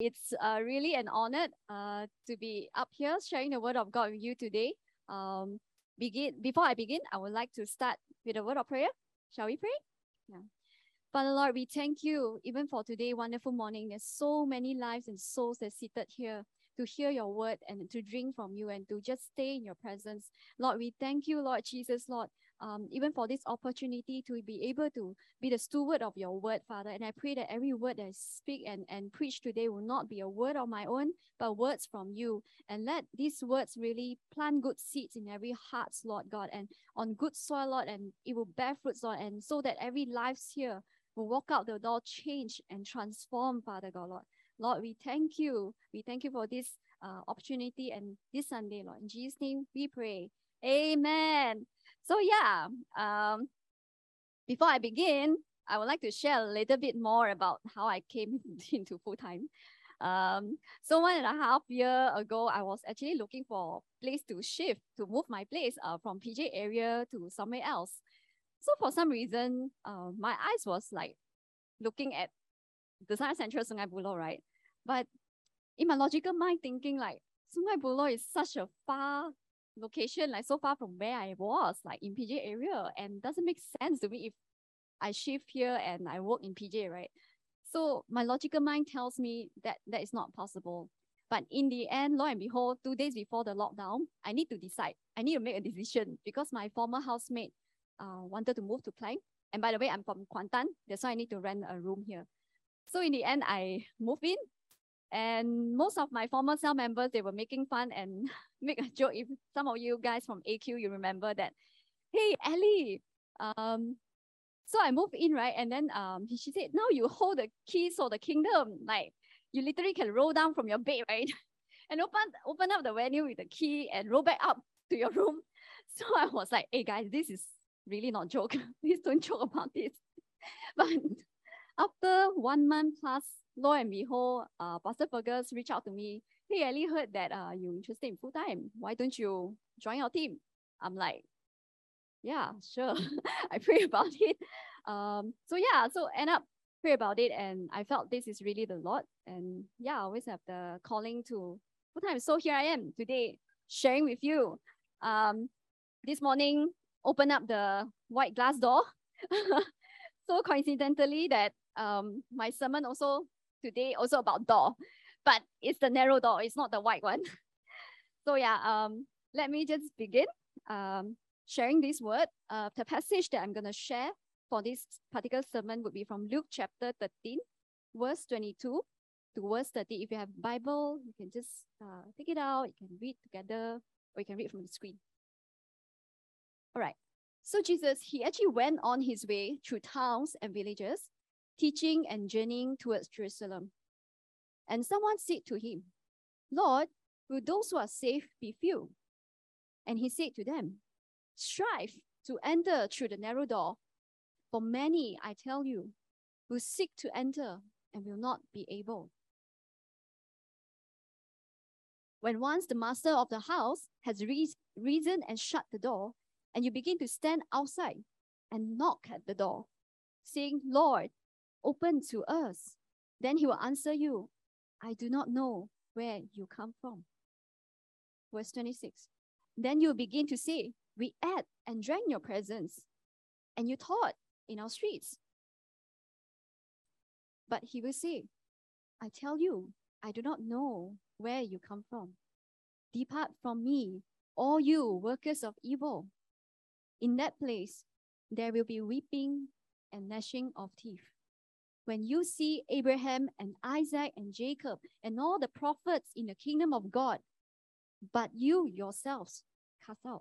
It's uh, really an honor uh, to be up here sharing the word of God with you today. Um, begin before I begin, I would like to start with a word of prayer. Shall we pray? Yeah. Father Lord, we thank you even for today, wonderful morning. There's so many lives and souls that seated here to hear your word and to drink from you and to just stay in your presence. Lord, we thank you, Lord Jesus, Lord, um, even for this opportunity to be able to be the steward of your word, Father. And I pray that every word that I speak and, and preach today will not be a word of my own, but words from you. And let these words really plant good seeds in every heart, Lord God, and on good soil, Lord, and it will bear fruits, Lord, and so that every lives here will walk out the door, change and transform, Father God, Lord. Lord, we thank you. We thank you for this uh, opportunity and this Sunday, Lord. In Jesus' name we pray. Amen. So yeah, um, before I begin, I would like to share a little bit more about how I came into full time. Um, so one and a half year ago, I was actually looking for a place to shift, to move my place uh, from PJ area to somewhere else. So for some reason, uh, my eyes was like looking at the Sungai Central Sungai Buloh, right? But in my logical mind, thinking like Sungai Buloh is such a far location, like so far from where I was, like in PJ area, and doesn't make sense to me if I shift here and I work in PJ, right? So my logical mind tells me that that is not possible. But in the end, lo and behold, two days before the lockdown, I need to decide. I need to make a decision because my former housemate uh, wanted to move to Klang. And by the way, I'm from Kuantan. That's why I need to rent a room here. So in the end, I moved in and most of my former cell members, they were making fun and make a joke. If some of you guys from AQ, you remember that, hey, Ellie, um, so I moved in, right? And then um, she said, now you hold the keys for the kingdom. Like you literally can roll down from your bed, right? and open, open up the venue with the key and roll back up to your room. So I was like, hey guys, this is really not joke. Please don't joke about this. but after one month plus lo and behold, uh, Pastor Fergus reached out to me. Hey, Ellie heard that uh, you're interested in full time. Why don't you join our team? I'm like, yeah, sure. I pray about it. Um, so yeah, so end up pray about it, and I felt this is really the Lord. And yeah, I always have the calling to full time. So here I am today, sharing with you. Um, this morning, open up the white glass door. so coincidentally, that um, my sermon also today also about door, but it's the narrow door. It's not the wide one. so yeah, um, let me just begin um, sharing this word. Uh, the passage that I'm going to share for this particular sermon would be from Luke chapter 13, verse 22 to verse 30. If you have Bible, you can just uh, take it out. You can read together or you can read from the screen. All right. So Jesus, he actually went on his way through towns and villages, teaching and journeying towards Jerusalem. And someone said to him, Lord, will those who are safe be few? And he said to them, Strive to enter through the narrow door, for many, I tell you, will seek to enter and will not be able. When once the master of the house has risen and shut the door, and you begin to stand outside and knock at the door, saying, Lord, open to us. Then he will answer you, I do not know where you come from. Verse 26. Then you begin to say, We ate and drank your presence, and you taught in our streets. But he will say, I tell you, I do not know where you come from. Depart from me, all you workers of evil. In that place, there will be weeping and gnashing of teeth when you see Abraham and Isaac and Jacob and all the prophets in the kingdom of God, but you yourselves cast out.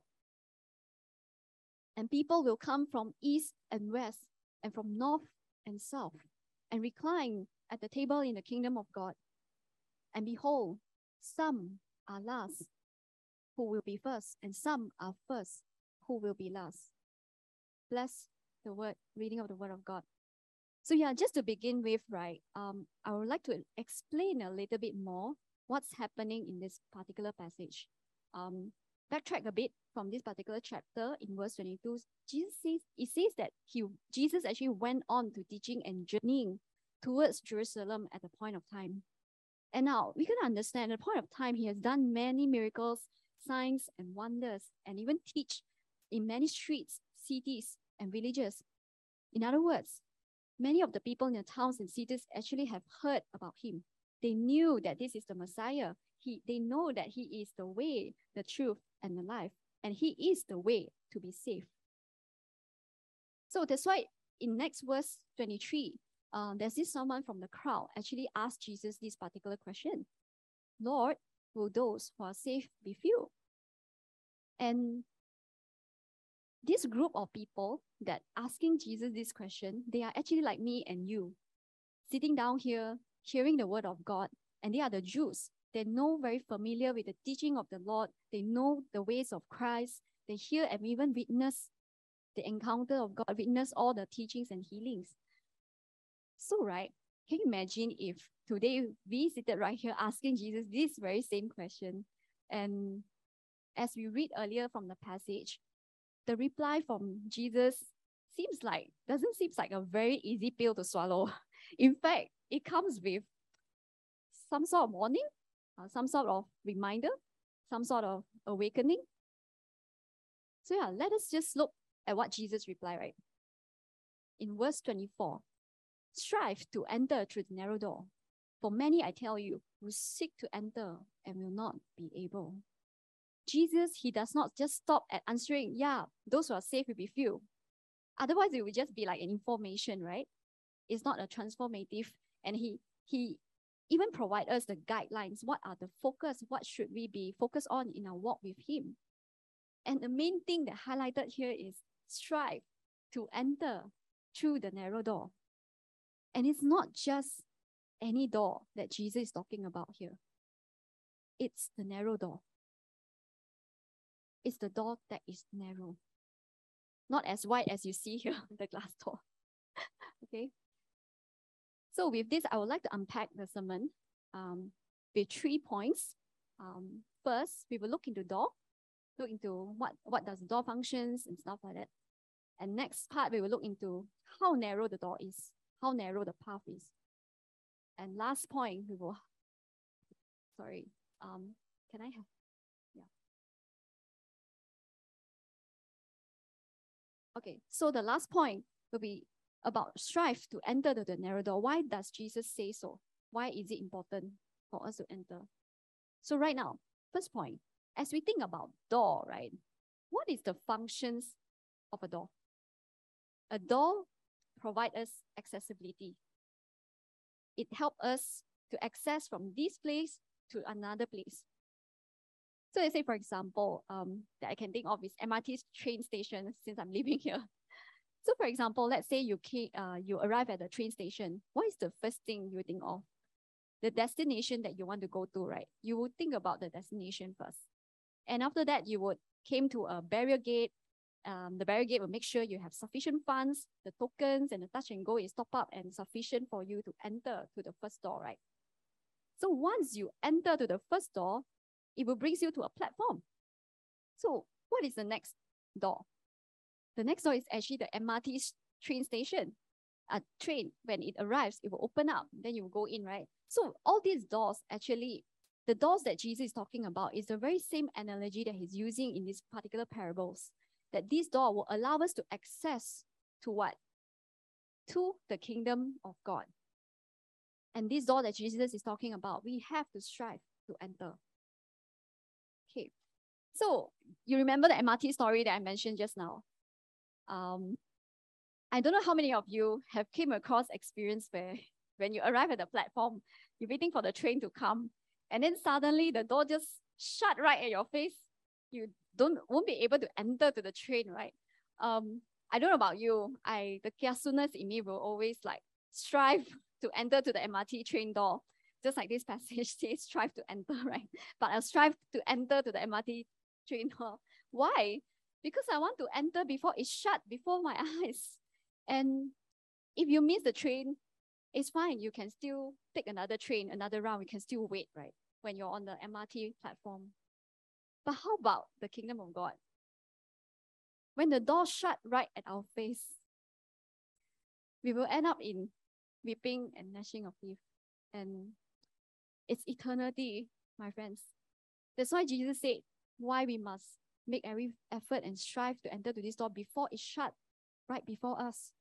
And people will come from east and west and from north and south and recline at the table in the kingdom of God. And behold, some are last who will be first, and some are first who will be last. Bless the word, reading of the word of God. So yeah, just to begin with, right, um, I would like to explain a little bit more what's happening in this particular passage. Um, backtrack a bit from this particular chapter in verse 22, Jesus says, it says that he, Jesus actually went on to teaching and journeying towards Jerusalem at the point of time. And now we can understand at the point of time he has done many miracles, signs, and wonders, and even teach in many streets, cities, and villages. In other words, many of the people in the towns and cities actually have heard about him. They knew that this is the Messiah. He, they know that he is the way, the truth, and the life, and he is the way to be saved. So that's why in next verse 23, uh, there's this someone from the crowd actually asked Jesus this particular question Lord, will those who are saved be few? And this group of people that asking Jesus this question, they are actually like me and you, sitting down here, hearing the word of God, and they are the Jews. They know very familiar with the teaching of the Lord. They know the ways of Christ. They hear and even witness the encounter of God, witness all the teachings and healings. So, right, can you imagine if today we seated right here asking Jesus this very same question? And as we read earlier from the passage, the reply from Jesus seems like, doesn't seem like a very easy pill to swallow. In fact, it comes with some sort of warning, uh, some sort of reminder, some sort of awakening. So yeah, let us just look at what Jesus replied, right? In verse 24, strive to enter through the narrow door. For many, I tell you, will seek to enter and will not be able. Jesus, he does not just stop at answering, yeah, those who are safe will be few. Otherwise, it would just be like an information, right? It's not a transformative. And he he even provide us the guidelines. What are the focus? What should we be focused on in our walk with him? And the main thing that highlighted here is strive to enter through the narrow door. And it's not just any door that Jesus is talking about here. It's the narrow door. It's the door that is narrow. Not as wide as you see here, the glass door. okay. So with this, I would like to unpack the sermon um, with three points. Um, first, we will look into door, look into what, what does door functions and stuff like that. And next part, we will look into how narrow the door is, how narrow the path is. And last point, we will, sorry, um, can I have, Okay, so the last point will be about strive to enter the, the narrow door. Why does Jesus say so? Why is it important for us to enter? So right now, first point, as we think about door, right? What is the functions of a door? A door provide us accessibility. It help us to access from this place to another place. So let's say, for example, um, that I can think of is MRT train station since I'm living here. So for example, let's say you came, uh, you arrive at the train station. What is the first thing you think of? The destination that you want to go to, right? You would think about the destination first. And after that, you would came to a barrier gate um, the barrier gate will make sure you have sufficient funds, the tokens and the touch and go is top up and sufficient for you to enter to the first door, right? So once you enter to the first door, it will bring you to a platform. So what is the next door? The next door is actually the MRT train station. A train, when it arrives, it will open up, then you will go in, right? So all these doors actually, the doors that Jesus is talking about is the very same analogy that he's using in these particular parables that this door will allow us to access to what? To the kingdom of God. And this door that Jesus is talking about, we have to strive to enter. So you remember the MRT story that I mentioned just now? Um, I don't know how many of you have came across experience where when you arrive at the platform, you're waiting for the train to come, and then suddenly the door just shut right at your face. You don't won't be able to enter to the train, right? Um, I don't know about you. I the kiasuness in me will always like strive to enter to the MRT train door. Just like this passage says, strive to enter, right? But I'll strive to enter to the MRT train door. Why? Because I want to enter before it's shut before my eyes. And if you miss the train, it's fine. You can still take another train, another round. You can still wait, right? When you're on the MRT platform. But how about the kingdom of God? When the door shut right at our face, we will end up in weeping and gnashing of teeth. And It's eternity, my friends. That's why Jesus said why we must make every effort and strive to enter to this door before it shut right before us.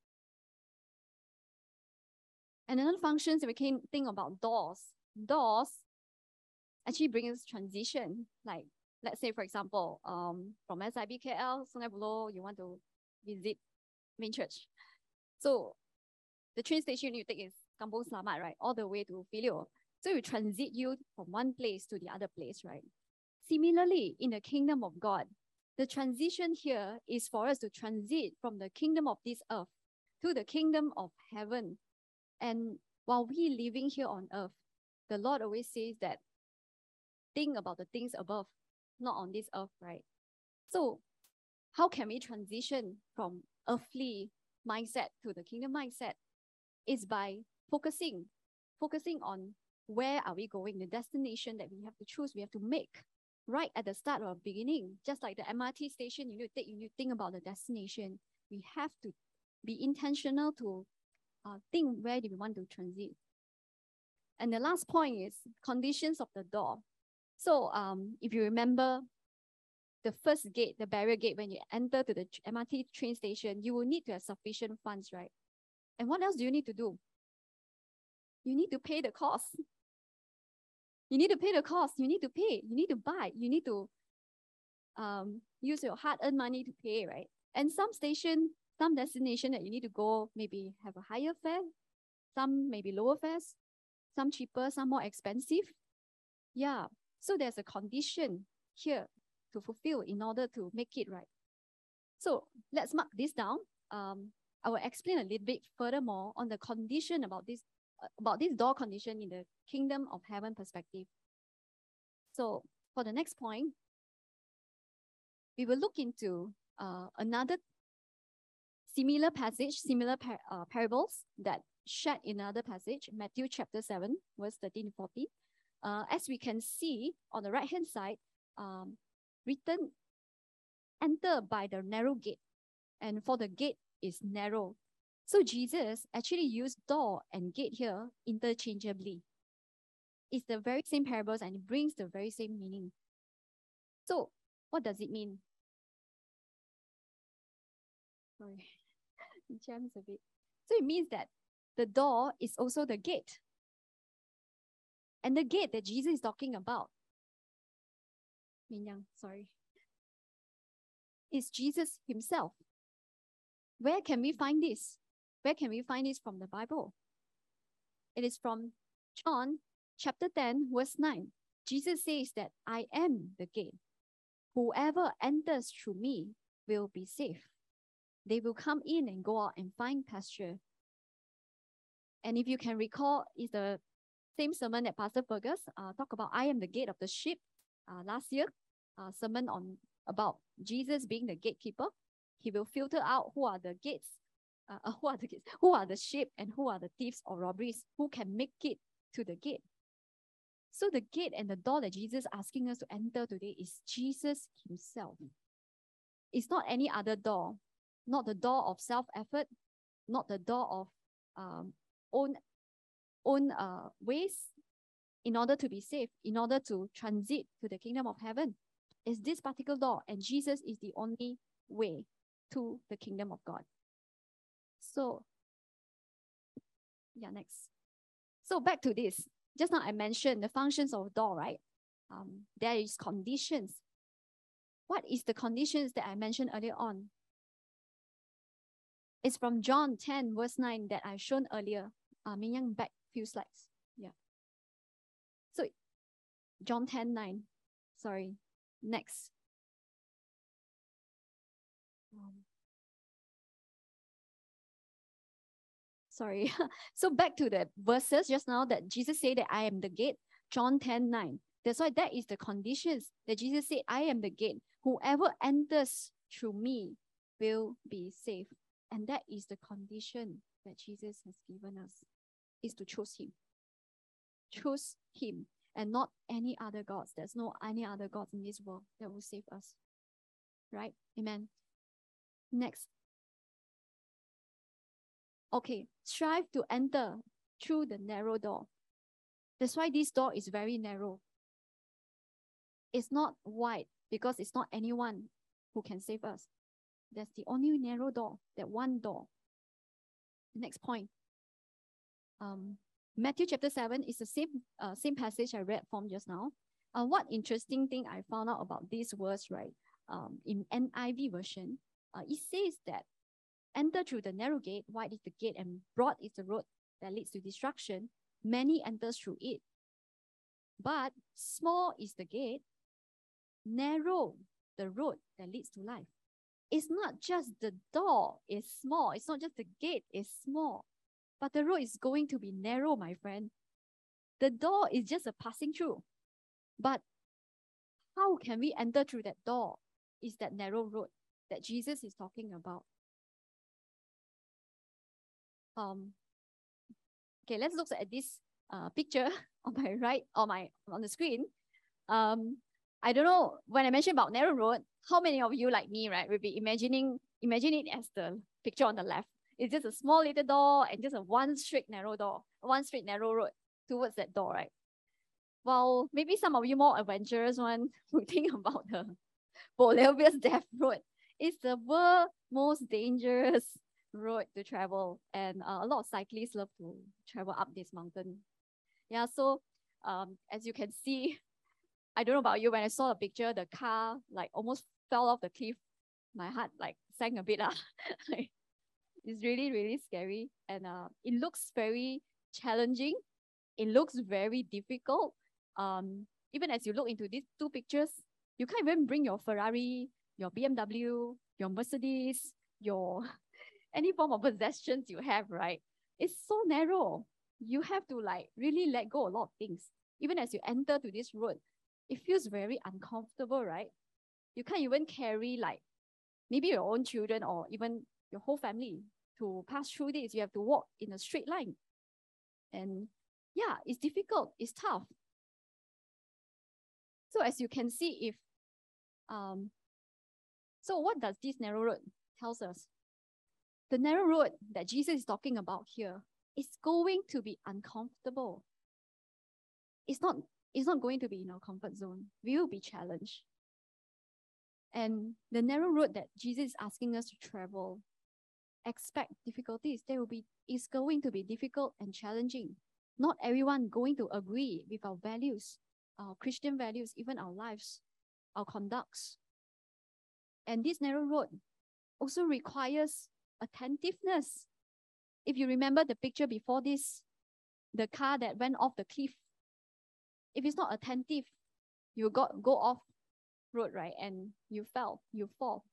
And another functions we can think about doors. Doors actually bring us transition. Like let's say for example, um, from SIB KL, Sungai Buloh, you want to visit main church. So the train station you take is Kampong Selamat, right? All the way to Phileo. So it transit you from one place to the other place, right? Similarly, in the kingdom of God, the transition here is for us to transit from the kingdom of this earth to the kingdom of heaven. And while we living here on earth, the Lord always says that think about the things above, not on this earth, right? So how can we transition from earthly mindset to the kingdom mindset? Is by focusing, focusing on where are we going, the destination that we have to choose, we have to make right at the start or beginning. Just like the MRT station, you need think, you think about the destination. We have to be intentional to uh, think where do we want to transit. And the last point is conditions of the door. So um, if you remember the first gate, the barrier gate, when you enter to the MRT train station, you will need to have sufficient funds, right? And what else do you need to do? You need to pay the cost. You need to pay the cost. You need to pay. You need to buy. You need to um, use your hard-earned money to pay, right? And some station, some destination that you need to go maybe have a higher fare, some maybe lower fares, some cheaper, some more expensive. Yeah. So there's a condition here to fulfill in order to make it right. So let's mark this down. Um, I will explain a little bit furthermore on the condition about this about this door condition in the kingdom of heaven perspective. So for the next point, we will look into uh, another similar passage, similar par uh, parables that shared in another passage, Matthew chapter 7, verse 13 to 14. Uh, as we can see on the right hand side, um, written, enter by the narrow gate. And for the gate is narrow. So Jesus actually used door and gate here interchangeably. It's the very same parables and it brings the very same meaning. So what does it mean? Sorry, it jams a bit. So it means that the door is also the gate. And the gate that Jesus is talking about, Minyang, sorry, is Jesus himself. Where can we find this? Where can we find this from the Bible? It is from John chapter 10, verse 9. Jesus says that I am the gate. Whoever enters through me will be safe. They will come in and go out and find pasture. And if you can recall, it's the same sermon that Pastor Fergus uh, talked about I am the gate of the sheep uh, last year, uh, sermon on about Jesus being the gatekeeper. He will filter out who are the gates, uh, uh, who are the gates, who are the sheep, and who are the thieves or robberies who can make it to the gate. So the gate and the door that Jesus is asking us to enter today is Jesus Himself. It's not any other door, not the door of self-effort, not the door of um, own own uh, ways in order to be safe, in order to transit to the kingdom of heaven. Is this particular door, and Jesus is the only way to the kingdom of God. So, yeah, next. So back to this. Just now I mentioned the functions of door, right? Um, there is conditions. What is the conditions that I mentioned earlier on? It's from John 10, verse 9 that I shown earlier. Uh, Minyang back few slides. Yeah. So John 10, 9. Sorry. Next. Um, sorry. so back to the verses just now that Jesus said that I am the gate, John 10, 9. That's why that is the conditions that Jesus said, I am the gate. Whoever enters through me will be safe. And that is the condition that Jesus has given us, is to choose him. Choose him and not any other gods. There's no any other gods in this world that will save us. Right? Amen. Next. Okay, strive to enter through the narrow door. That's why this door is very narrow. It's not wide because it's not anyone who can save us. That's the only narrow door, that one door. Next point. Um, Matthew chapter 7 is the same, uh, same passage I read from just now. Uh, what interesting thing I found out about this verse, right? Um, in NIV version, uh, it says that enter through the narrow gate, wide is the gate, and broad is the road that leads to destruction. Many enter through it. But small is the gate, narrow the road that leads to life. It's not just the door is small, it's not just the gate is small, but the road is going to be narrow, my friend. The door is just a passing through. But how can we enter through that door? Is that narrow road that Jesus is talking about. Um, okay, let's look at this uh, picture on my right, on my on the screen. Um, I don't know when I mentioned about narrow road, how many of you like me, right, will be imagining imagine it as the picture on the left. It's just a small little door and just a one straight narrow door, one straight narrow road towards that door, right? Well, maybe some of you more adventurous one would think about the Bolivia's Death Road. It's the world most dangerous road to travel, and uh, a lot of cyclists love to travel up this mountain. Yeah, so um, as you can see, I don't know about you, when I saw the picture, the car like almost fell off the cliff. My heart like sank a bit. Uh. it's really, really scary. And uh, it looks very challenging. It looks very difficult. Um, even as you look into these two pictures, you can't even bring your Ferrari, your BMW, your Mercedes, your any form of possessions you have, right? It's so narrow. You have to like really let go a lot of things. Even as you enter to this road, it feels very uncomfortable, right? You can't even carry like maybe your own children or even your whole family to pass through this. You have to walk in a straight line. And yeah, it's difficult, it's tough. So as you can see, if um, so what does this narrow road tells us? The narrow road that Jesus is talking about here is going to be uncomfortable. It's not, it's not going to be in our comfort zone. We will be challenged. And the narrow road that Jesus is asking us to travel, expect difficulties. There will be, it's going to be difficult and challenging. Not everyone going to agree with our values, our Christian values, even our lives, our conducts. And this narrow road also requires attentiveness. If you remember the picture before this, the car that went off the cliff, if it's not attentive, you got go off road, right? And you fell, you fall.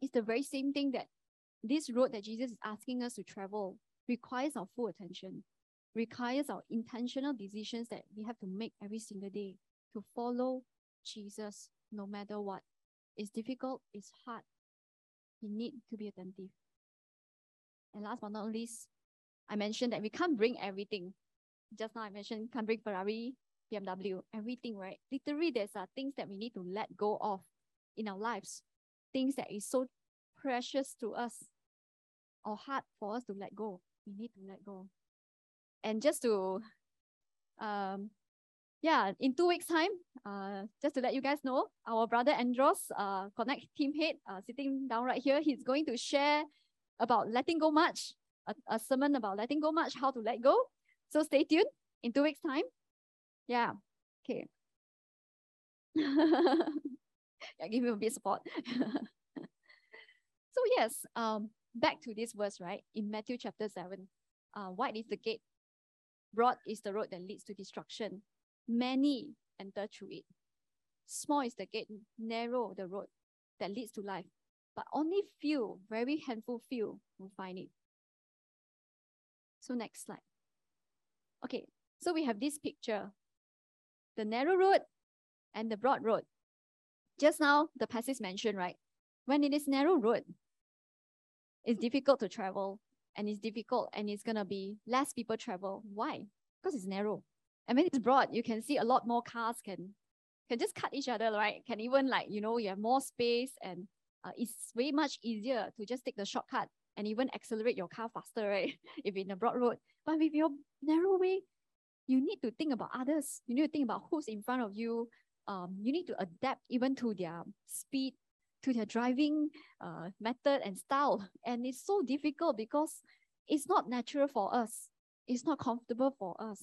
It's the very same thing that this road that Jesus is asking us to travel requires our full attention, requires our intentional decisions that we have to make every single day to follow Jesus no matter what. It's difficult, it's hard. We need to be attentive. And last but not least, I mentioned that we can't bring everything. Just now I mentioned can't bring Ferrari, BMW, everything, right? Literally, there's uh, things that we need to let go of in our lives. Things that is so precious to us or hard for us to let go. We need to let go. And just to um, yeah, in two weeks' time, uh, just to let you guys know, our brother Andros, uh, Connect team head, uh, sitting down right here, he's going to share about letting go much, a, a sermon about letting go much, how to let go. So stay tuned in two weeks' time. Yeah, okay. yeah, give him a bit support. so yes, um, back to this verse, right? In Matthew chapter 7, uh, wide is the gate, broad is the road that leads to destruction many enter through it. Small is the gate, narrow the road that leads to life, but only few, very handful few will find it. So next slide. Okay, so we have this picture, the narrow road and the broad road. Just now, the passage mentioned, right? When it is narrow road, it's difficult to travel and it's difficult and it's gonna be less people travel. Why? Because it's narrow. And when it's broad. You can see a lot more cars can can just cut each other, right? Can even like, you know, you have more space and uh, it's way much easier to just take the shortcut and even accelerate your car faster, right? if in a broad road. But with your narrow way, you need to think about others. You need to think about who's in front of you. Um, you need to adapt even to their speed, to their driving uh, method and style. And it's so difficult because it's not natural for us. It's not comfortable for us.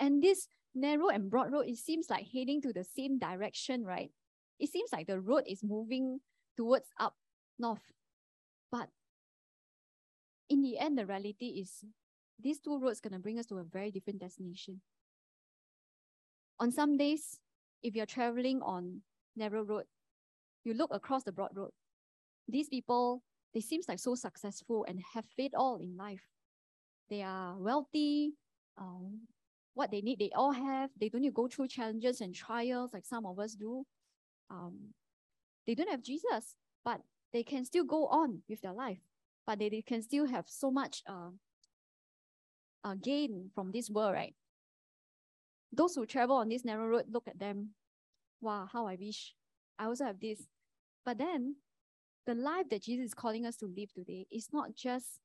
And this narrow and broad road, it seems like heading to the same direction, right? It seems like the road is moving towards up north. But in the end, the reality is these two roads to bring us to a very different destination. On some days, if you're traveling on narrow road, you look across the broad road. These people, they seems like so successful and have it all in life. They are wealthy, um, what they need, they all have. They don't need to go through challenges and trials like some of us do. Um, they don't have Jesus, but they can still go on with their life. But they, they can still have so much uh, uh, gain from this world, right? Those who travel on this narrow road look at them. Wow, how I wish I also have this. But then the life that Jesus is calling us to live today is not just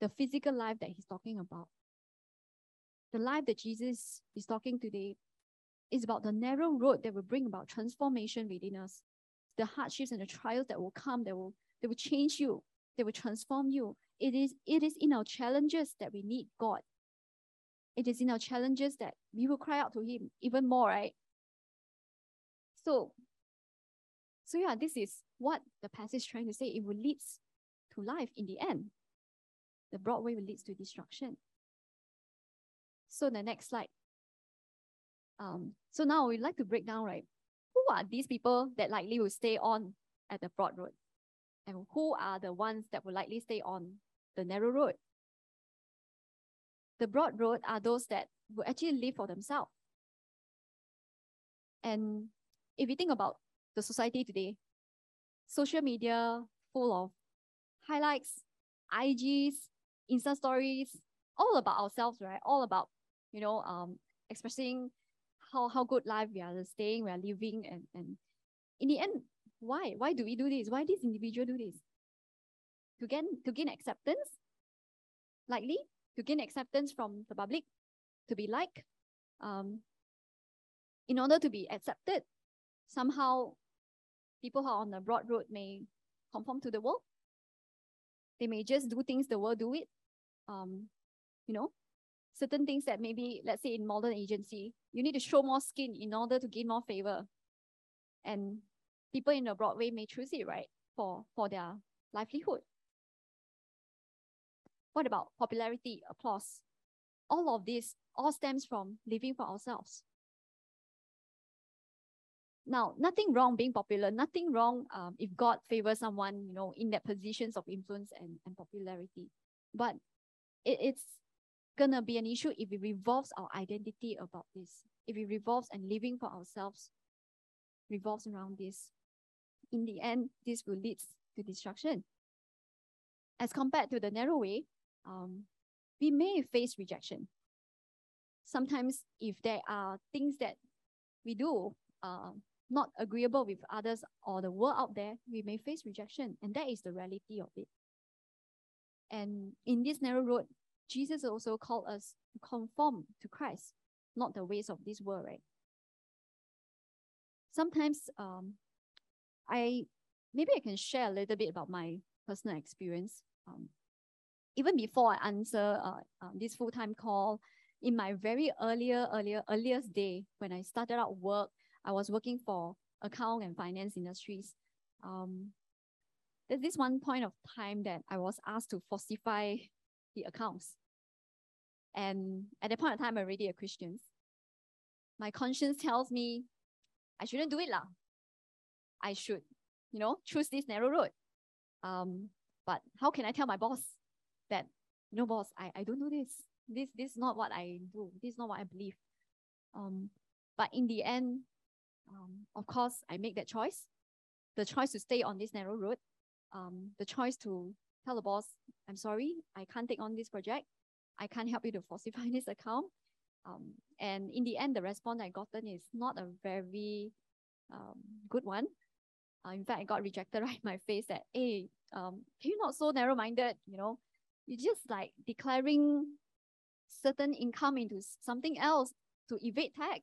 the physical life that he's talking about. The life that Jesus is talking today is about the narrow road that will bring about transformation within us. The hardships and the trials that will come, that will, that will change you, that will transform you. It is, it is in our challenges that we need God. It is in our challenges that we will cry out to Him even more, right? So, so yeah, this is what the passage is trying to say. It will lead to life in the end. The broad way will lead to destruction. So the next slide. Um, so now we'd like to break down, right? Who are these people that likely will stay on at the broad road? And who are the ones that will likely stay on the narrow road? The broad road are those that will actually live for themselves. And if you think about the society today, social media full of highlights, IGs, Insta stories, all about ourselves, right? All about, you know, um, expressing how, how good life we are staying, we are living, and, and in the end, why? Why do we do this? Why this individual do this? To gain to gain acceptance? Likely to gain acceptance from the public, to be liked, um, in order to be accepted. Somehow, people who are on the broad road may conform to the world. They may just do things the world do it. Um, you know, certain things that maybe, let's say in modern agency, you need to show more skin in order to gain more favor. And people in the Broadway may choose it, right, for, for their livelihood. What about popularity, applause? All of this all stems from living for ourselves. Now, nothing wrong being popular, nothing wrong um, if God favors someone, you know, in that positions of influence and, and popularity. But it, it's gonna be an issue if it revolves our identity about this. If it revolves and living for ourselves revolves around this. In the end, this will lead to destruction. As compared to the narrow way, um, we may face rejection. Sometimes if there are things that we do uh, not agreeable with others or the world out there, we may face rejection. And that is the reality of it. And in this narrow road, Jesus also called us to conform to Christ, not the ways of this world, right? Sometimes um, I maybe I can share a little bit about my personal experience. Um, even before I answer uh, uh, this full-time call, in my very earlier, earlier, earliest day, when I started out work, I was working for account and finance industries. Um, there's this one point of time that I was asked to falsify the accounts. And at that point of time, I'm already a Christian. My conscience tells me I shouldn't do it lah. I should, you know, choose this narrow road. Um, but how can I tell my boss that, know, boss, I, I don't do this. This this is not what I do. This is not what I believe. Um, but in the end, um, of course, I make that choice. The choice to stay on this narrow road. Um, the choice to tell the boss, I'm sorry, I can't take on this project. I can't help you to falsify this account. Um, and in the end, the response I gotten is not a very um, good one. Uh, in fact, I got rejected right in my face that, hey, um, can you not so narrow-minded, you know? You're just like declaring certain income into something else to evade tax.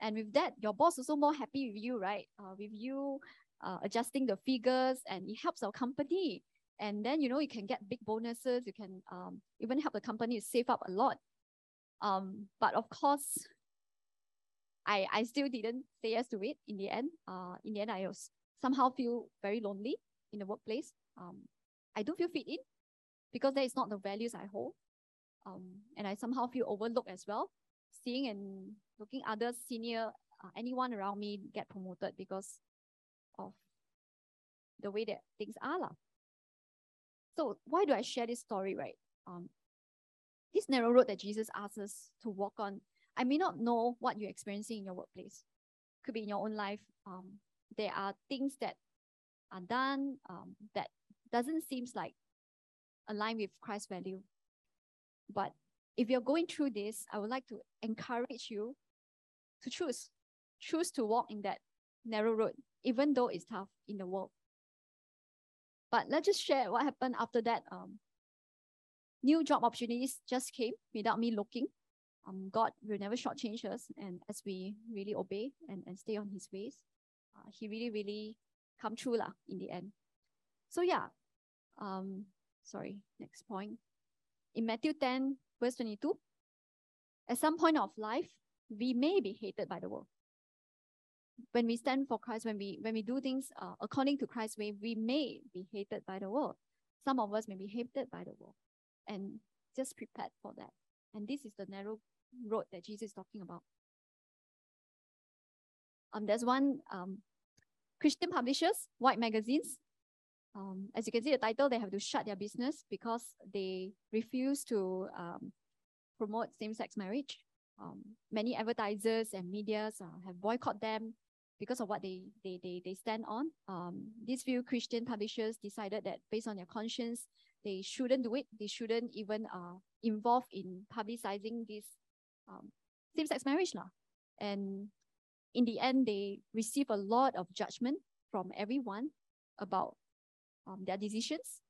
And with that, your boss also more happy with you, right? Uh, with you uh, adjusting the figures and it helps our company. And then, you know, you can get big bonuses. You can um, even help the company to save up a lot. Um, but of course, I, I still didn't say yes to it in the end. Uh, in the end, I was somehow feel very lonely in the workplace. Um, I don't feel fit in because that is not the values I hold. Um, and I somehow feel overlooked as well, seeing and looking other senior, uh, anyone around me get promoted because of the way that things are. La. So why do I share this story, right? Um, this narrow road that Jesus asks us to walk on, I may not know what you're experiencing in your workplace. Could be in your own life. Um, there are things that are done um, that doesn't seem like align with Christ's value. But if you're going through this, I would like to encourage you to choose. Choose to walk in that narrow road, even though it's tough in the world. But let's just share what happened after that. Um, new job opportunities just came without me looking. Um, God will never shortchange us, and as we really obey and, and stay on His ways, uh, He really, really come true lah in the end. So yeah, um, sorry, next point. In Matthew 10, verse 22, at some point of life, we may be hated by the world. When we stand for Christ, when we when we do things uh, according to Christ's way, we may be hated by the world. Some of us may be hated by the world, and just prepared for that. And this is the narrow road that Jesus is talking about. Um, there's one um, Christian publishers, white magazines. Um, as you can see the title, they have to shut their business because they refuse to um, promote same-sex marriage. Um, many advertisers and medias uh, have boycotted them because of what they they they, they stand on. Um, these few Christian publishers decided that based on their conscience, they shouldn't do it. They shouldn't even uh, involve in publicizing this um, same-sex marriage law. And in the end, they receive a lot of judgment from everyone about um, their decisions.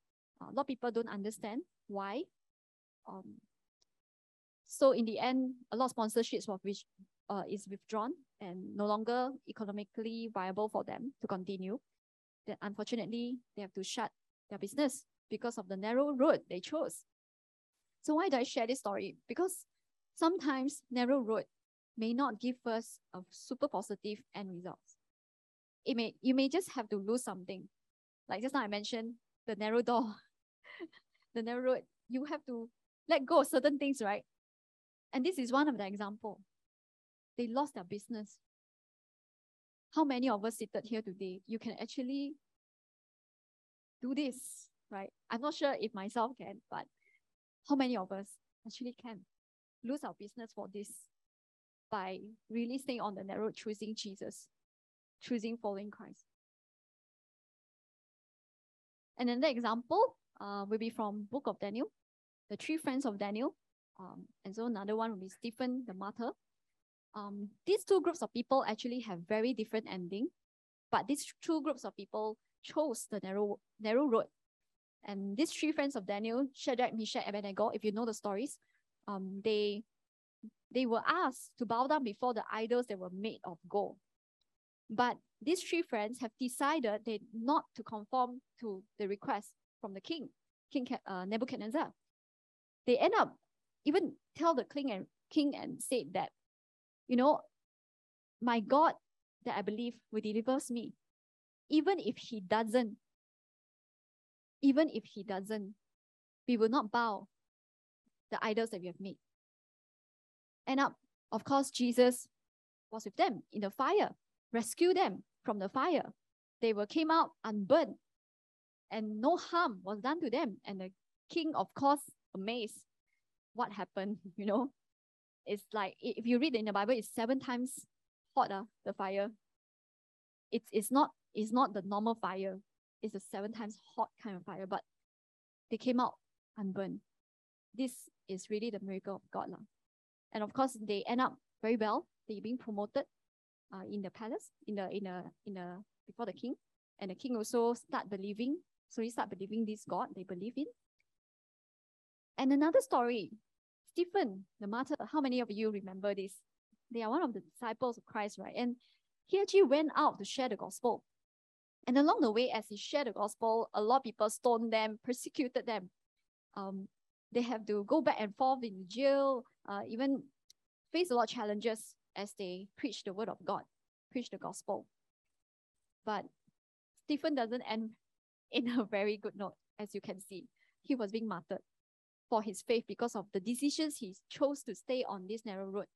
A lot of people don't understand why. Um, so in the end, a lot of sponsorships which uh, is withdrawn and no longer economically viable for them to continue. Then unfortunately, they have to shut their business because of the narrow road they chose. So why do I share this story? Because sometimes narrow road may not give us a super positive end results. It may you may just have to lose something. Like just now I mentioned the narrow door, the narrow road. You have to let go of certain things, right? And this is one of the example. They lost their business. How many of us seated here today, you can actually do this, right? I'm not sure if myself can, but how many of us actually can lose our business for this by really staying on the narrow, choosing Jesus, choosing following Christ. And the example uh, will be from Book of Daniel, the three friends of Daniel. Um, and so another one will be Stephen the martyr. Um, these two groups of people actually have very different ending, but these two groups of people chose the narrow narrow road. And these three friends of Daniel, Shadrach, Meshach, and Abednego, if you know the stories, um, they they were asked to bow down before the idols that were made of gold. But these three friends have decided they not to conform to the request from the king, King uh, Nebuchadnezzar. They end up even tell the king and king and said that, you know, my God that I believe will delivers me, even if he doesn't. Even if he doesn't, we will not bow the idols that we have made. End up, of course, Jesus was with them in the fire, rescue them from the fire. They were came out unburned, and no harm was done to them. And the king, of course, amazed what happened. You know, it's like if you read in the Bible, it's seven times hotter uh, the fire. It's it's not it's not the normal fire. It's a seven times hot kind of fire, but they came out unburned. This is really the miracle of God. Lah. And of course, they end up very well. They being promoted uh, in the palace, in the in the in the before the king, and the king also start believing. So he start believing this God they believe in. And another story, Stephen, the martyr, how many of you remember this? They are one of the disciples of Christ, right? And he actually went out to share the gospel. And along the way, as he shared the gospel, a lot of people stoned them, persecuted them. Um, they have to go back and forth in jail, uh, even face a lot of challenges as they preach the word of God, preach the gospel. But Stephen doesn't end in a very good note, as you can see. He was being martyred for his faith because of the decisions he chose to stay on this narrow road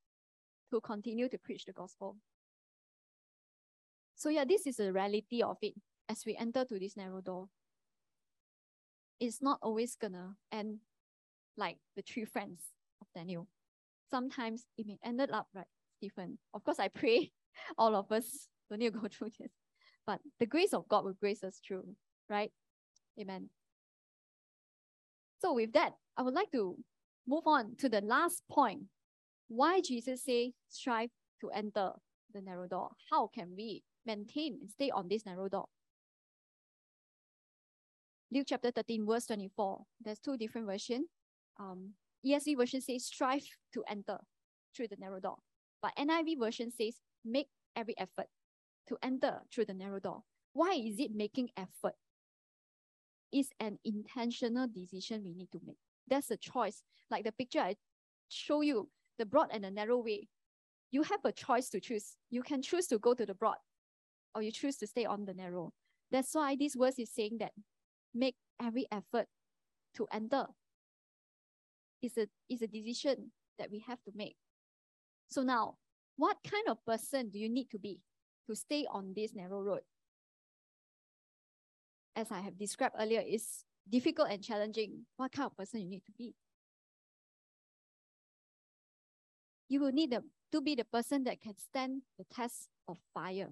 to continue to preach the gospel. So yeah, this is the reality of it as we enter to this narrow door. It's not always gonna end like the three friends of Daniel. Sometimes it may end up right, Stephen. Of course, I pray all of us don't need to go through this. But the grace of God will grace us through, right? Amen. So with that, I would like to move on to the last point. Why Jesus say strive to enter the narrow door? How can we maintain and stay on this narrow door? Luke chapter 13, verse 24. There's two different versions. Um, ESV version says strive to enter through the narrow door. But NIV version says make every effort to enter through the narrow door. Why is it making effort? It's an intentional decision we need to make. That's a choice. Like the picture I show you, the broad and the narrow way. You have a choice to choose. You can choose to go to the broad or you choose to stay on the narrow. That's why this verse is saying that make every effort to enter. It's a, it's a decision that we have to make. So now, what kind of person do you need to be to stay on this narrow road? As I have described earlier, is difficult and challenging. What kind of person you need to be? You will need the, to be the person that can stand the test of fire.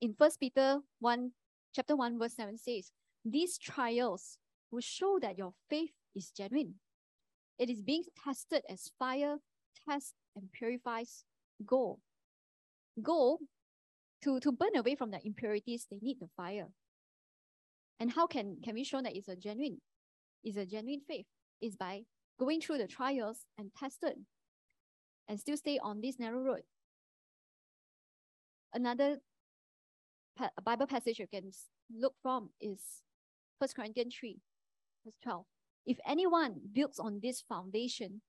In First Peter 1, chapter 1, verse 7 says, These trials will show that your faith is genuine. It is being tested as fire tests and purifies gold. Gold, to, to burn away from the impurities, they need the fire. And how can, can we show that it's a genuine, it's a genuine faith? Is by going through the trials and tested and still stay on this narrow road. Another pa- Bible passage you can look from is First Corinthians 3, verse 12. If anyone builds on this foundation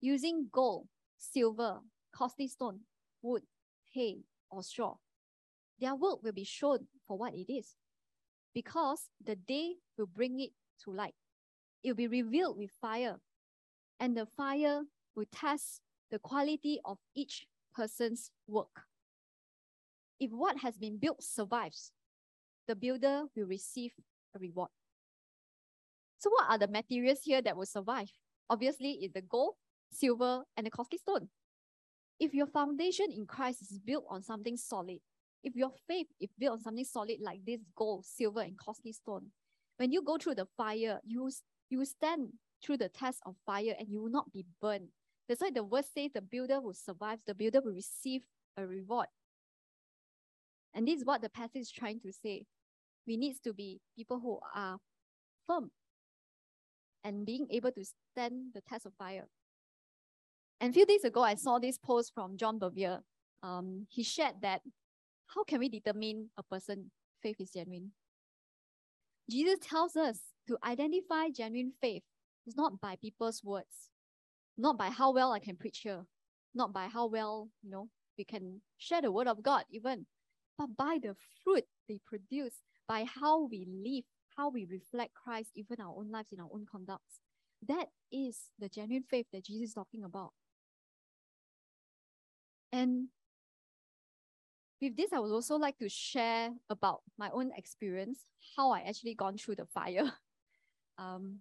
using gold, silver, costly stone, wood, hay, or straw, their work will be shown for what it is, because the day will bring it to light. It will be revealed with fire, and the fire will test the quality of each person's work. If what has been built survives, the builder will receive a reward. So what are the materials here that will survive? Obviously, it's the gold, silver, and the costly stone. If your foundation in Christ is built on something solid, if your faith is built on something solid like this gold, silver, and costly stone, when you go through the fire, you, you will stand through the test of fire and you will not be burned. That's why the word says the builder will survive, the builder will receive a reward. And this is what the passage is trying to say. We need to be people who are firm and being able to stand the test of fire. And a few days ago, I saw this post from John Bevere. Um, he shared that how can we determine a person faith is genuine? Jesus tells us to identify genuine faith is not by people's words, not by how well I can preach here, not by how well, you know, we can share the word of God even, but by the fruit they produce, by how we live, how we reflect Christ, even our own lives in our own conducts. That is the genuine faith that Jesus is talking about. And with this, I would also like to share about my own experience, how I actually gone through the fire. um,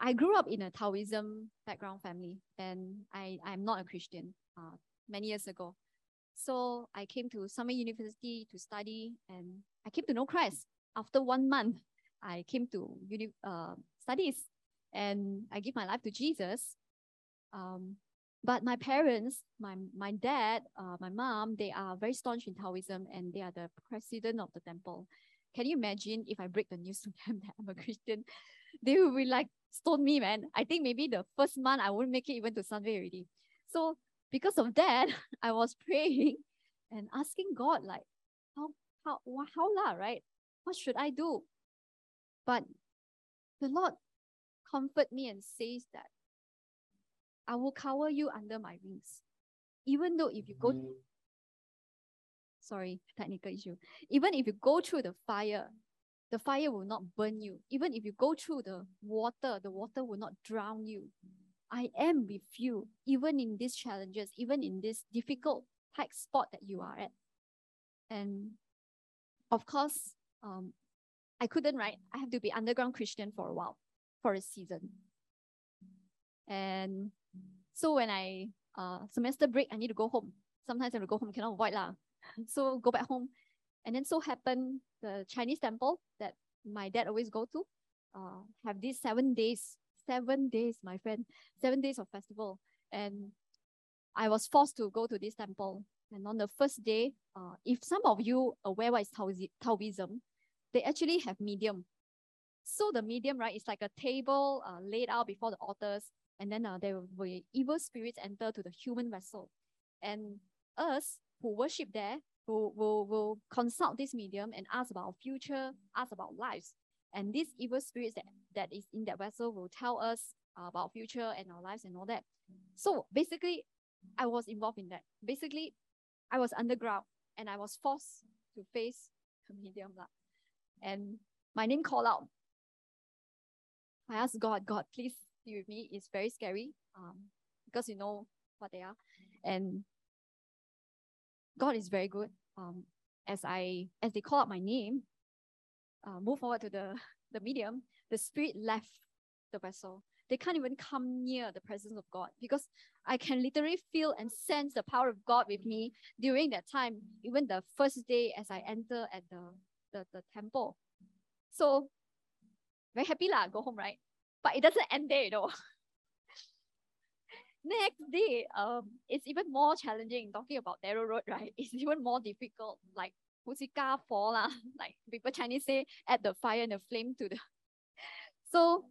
I grew up in a Taoism background family, and I, I'm not a Christian uh, many years ago. So I came to Sunway University to study, and I came to know Christ. After one month, I came to uni- uh, studies, and I give my life to Jesus. Um, but my parents, my my dad, uh, my mom, they are very staunch in Taoism, and they are the president of the temple. Can you imagine if I break the news to them that I'm a Christian? they will be like stone me, man. I think maybe the first month I won't make it even to Sunday already. So because of that, I was praying and asking God, like, how how how lah, right? What should I do? But the Lord comfort me and says that I will cover you under my wings. Even though if you go sorry, technical issue. Even if you go through the fire, the fire will not burn you. Even if you go through the water, the water will not drown you. I am with you, even in these challenges, even in this difficult tight spot that you are at. And of course, um, I couldn't, right? I have to be underground Christian for a while, for a season. And so when I uh, semester break, I need to go home. Sometimes I have to go home, cannot avoid lah. So go back home. And then so happened the Chinese temple that my dad always go to uh, have these seven days, seven days, my friend, seven days of festival. And I was forced to go to this temple. And on the first day, uh, if some of you aware what is Taoism, they actually have medium. So the medium, right, is like a table uh, laid out before the altars, and then uh, there be evil spirits enter to the human vessel. And us who worship there will, will, will consult this medium and ask about our future, ask about lives. And these evil spirits that, that is in that vessel will tell us about future and our lives and all that. So basically, I was involved in that. Basically, I was underground and I was forced to face a medium. Lah. And my name called out. I asked God, God, please be with me. is very scary um, because you know what they are. And God is very good. Um, as I as they call out my name, uh, move forward to the the medium, the spirit left the vessel. They can't even come near the presence of God because I can literally feel and sense the power of God with me during that time, even the first day as I enter at the the, the temple. So very happy lah, go home, right? But it doesn't end there, you know. Next day, um, it's even more challenging. Talking about Darrow Road, right? It's even more difficult. Like Husika fall lah. Like people Chinese say, add the fire and the flame to the. So,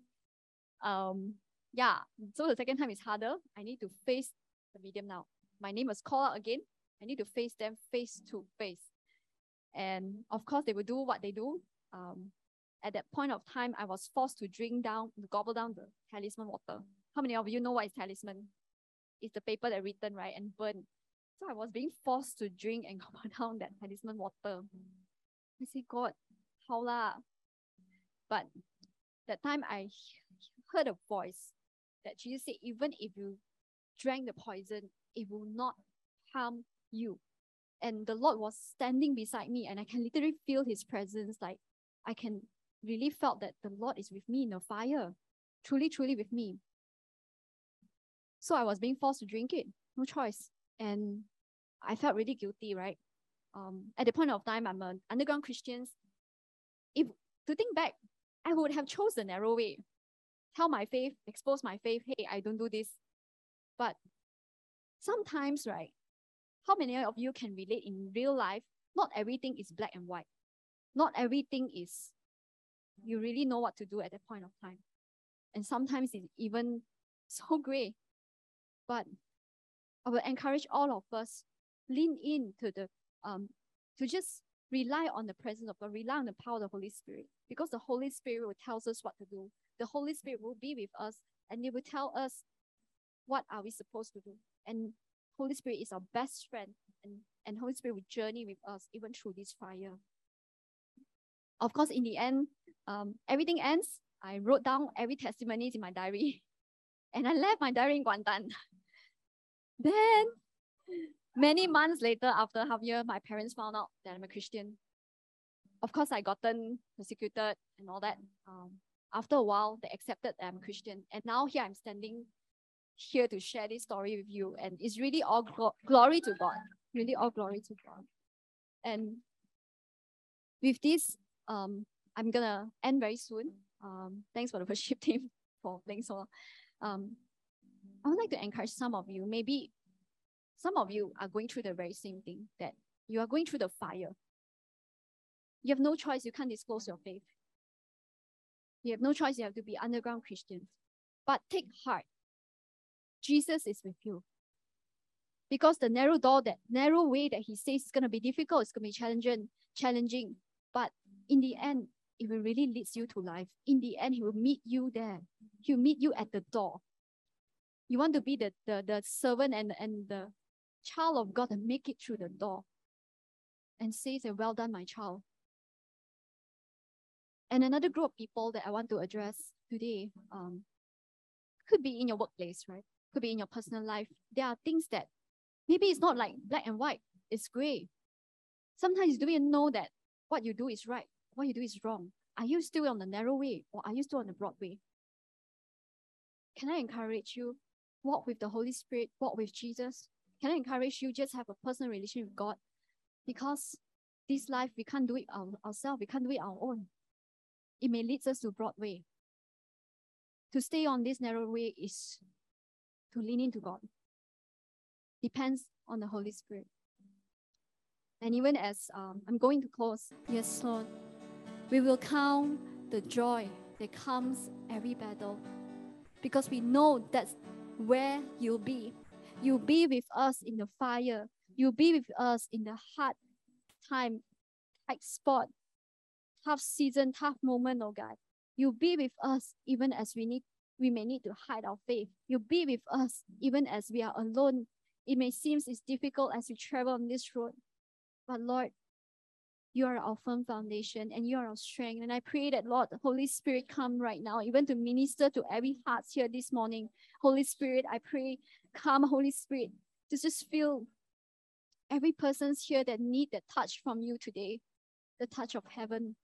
um, yeah. So the second time is harder. I need to face the medium now. My name was called out again. I need to face them face to face. And of course, they will do what they do. Um, at that point of time, I was forced to drink down, gobble down the talisman water. How many of you know what is talisman? It's the paper that written, right, and burn. So I was being forced to drink and gobble down that talisman water. I say, God, how lah? But that time I heard a voice that Jesus said, even if you drank the poison, it will not harm you and the Lord was standing beside me, and I can literally feel His presence. Like I can really felt that the Lord is with me in the fire, truly, truly with me. So I was being forced to drink it, no choice, and I felt really guilty, right? Um, at the point of time, I'm an underground Christian. If to think back, I would have chosen the narrow way, tell my faith, expose my faith. Hey, I don't do this. But sometimes, right, how many of you can relate in real life? Not everything is black and white. Not everything is you really know what to do at that point of time. And sometimes it's even so gray. But I will encourage all of us lean in to the um to just rely on the presence of God, rely on the power of the Holy Spirit, because the Holy Spirit will tell us what to do. The Holy Spirit will be with us and it will tell us what are we supposed to do. And Holy Spirit is our best friend, and, and Holy Spirit will journey with us even through this fire. Of course, in the end, um, everything ends. I wrote down every testimonies in my diary, and I left my diary in Guangdong. then, many months later, after half year, my parents found out that I'm a Christian. Of course, I gotten persecuted and all that. Um, after a while, they accepted that I'm a Christian, and now here I'm standing here to share this story with you. And it's really all glo- glory to God. Really all glory to God. And with this, um, I'm gonna end very soon. Um, thanks for the worship team for playing so. Um, I would like to encourage some of you. Maybe some of you are going through the very same thing that you are going through the fire. You have no choice. You can't disclose your faith. You have no choice. You have to be underground Christians. But take heart. Jesus is with you. Because the narrow door, that narrow way that he says is going to be difficult, it's going to be challenging, challenging. But in the end, it will really leads you to life. In the end, he will meet you there. He'll meet you at the door. You want to be the, the, the servant and, and the child of God and make it through the door and says, Well done, my child. And another group of people that I want to address today um, could be in your workplace, right? Could be in your personal life. There are things that maybe it's not like black and white, it's gray. Sometimes you don't even know that what you do is right, what you do is wrong. Are you still on the narrow way or are you still on the broad way? Can I encourage you? Walk with the Holy Spirit, walk with Jesus. Can I encourage you just have a personal relationship with God? Because this life, we can't do it our, ourselves, we can't do it our own it may lead us to broad way. To stay on this narrow way is to lean into God. Depends on the Holy Spirit. And even as um, I'm going to close, yes, Lord, we will count the joy that comes every battle because we know that's where you'll be. You'll be with us in the fire. You'll be with us in the hard time, tight spot, tough season, tough moment, oh God. You'll be with us even as we need we may need to hide our faith. You'll be with us even as we are alone. It may seem it's difficult as we travel on this road. But Lord, you are our firm foundation and you are our strength. And I pray that, Lord, the Holy Spirit come right now, even to minister to every heart here this morning. Holy Spirit, I pray, come, Holy Spirit, to just feel every person's here that need that touch from you today, the touch of heaven.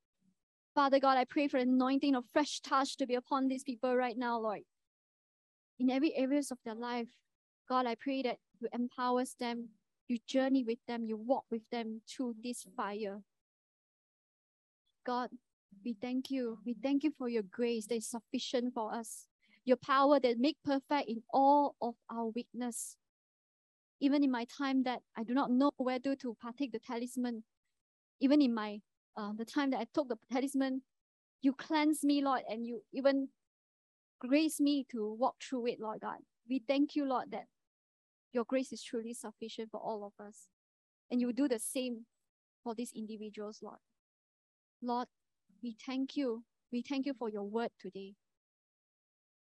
Father God, I pray for anointing of fresh touch to be upon these people right now, Lord. In every areas of their life, God, I pray that you empower them, you journey with them, you walk with them through this fire. God, we thank you. We thank you for your grace that is sufficient for us. Your power that make perfect in all of our weakness. Even in my time that I do not know whether to partake the talisman, even in my uh, the time that I took the talisman, you cleanse me, Lord, and you even grace me to walk through it, Lord God. We thank you, Lord, that your grace is truly sufficient for all of us. And you do the same for these individuals, Lord. Lord, we thank you. We thank you for your word today.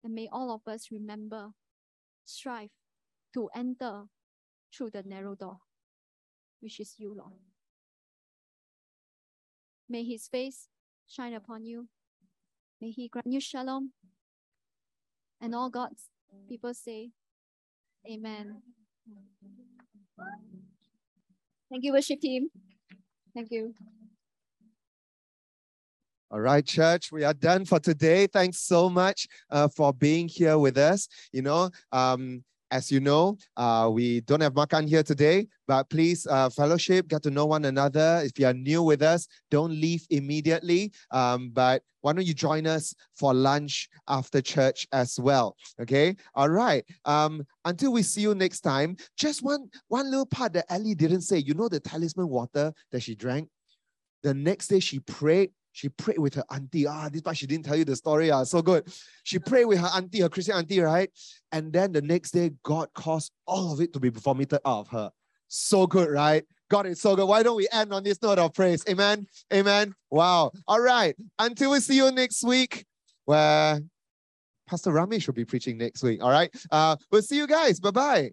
And may all of us remember, strive to enter through the narrow door, which is you, Lord. May his face shine upon you. May he grant you shalom. And all God's people say, Amen. Thank you, worship team. Thank you. All right, church, we are done for today. Thanks so much uh, for being here with us. You know, um, as you know, uh, we don't have Makan here today, but please uh, fellowship, get to know one another. If you are new with us, don't leave immediately. Um, but why don't you join us for lunch after church as well? Okay. All right. Um, until we see you next time, just one one little part that Ellie didn't say. You know the talisman water that she drank. The next day she prayed she prayed with her auntie. Ah, this part she didn't tell you the story. Ah, so good. She prayed with her auntie, her Christian auntie, right? And then the next day, God caused all of it to be vomited out of her. So good, right? God is so good. Why don't we end on this note of praise? Amen. Amen. Wow. All right. Until we see you next week, where Pastor Ramesh will be preaching next week. All right. Uh, we'll see you guys. Bye bye.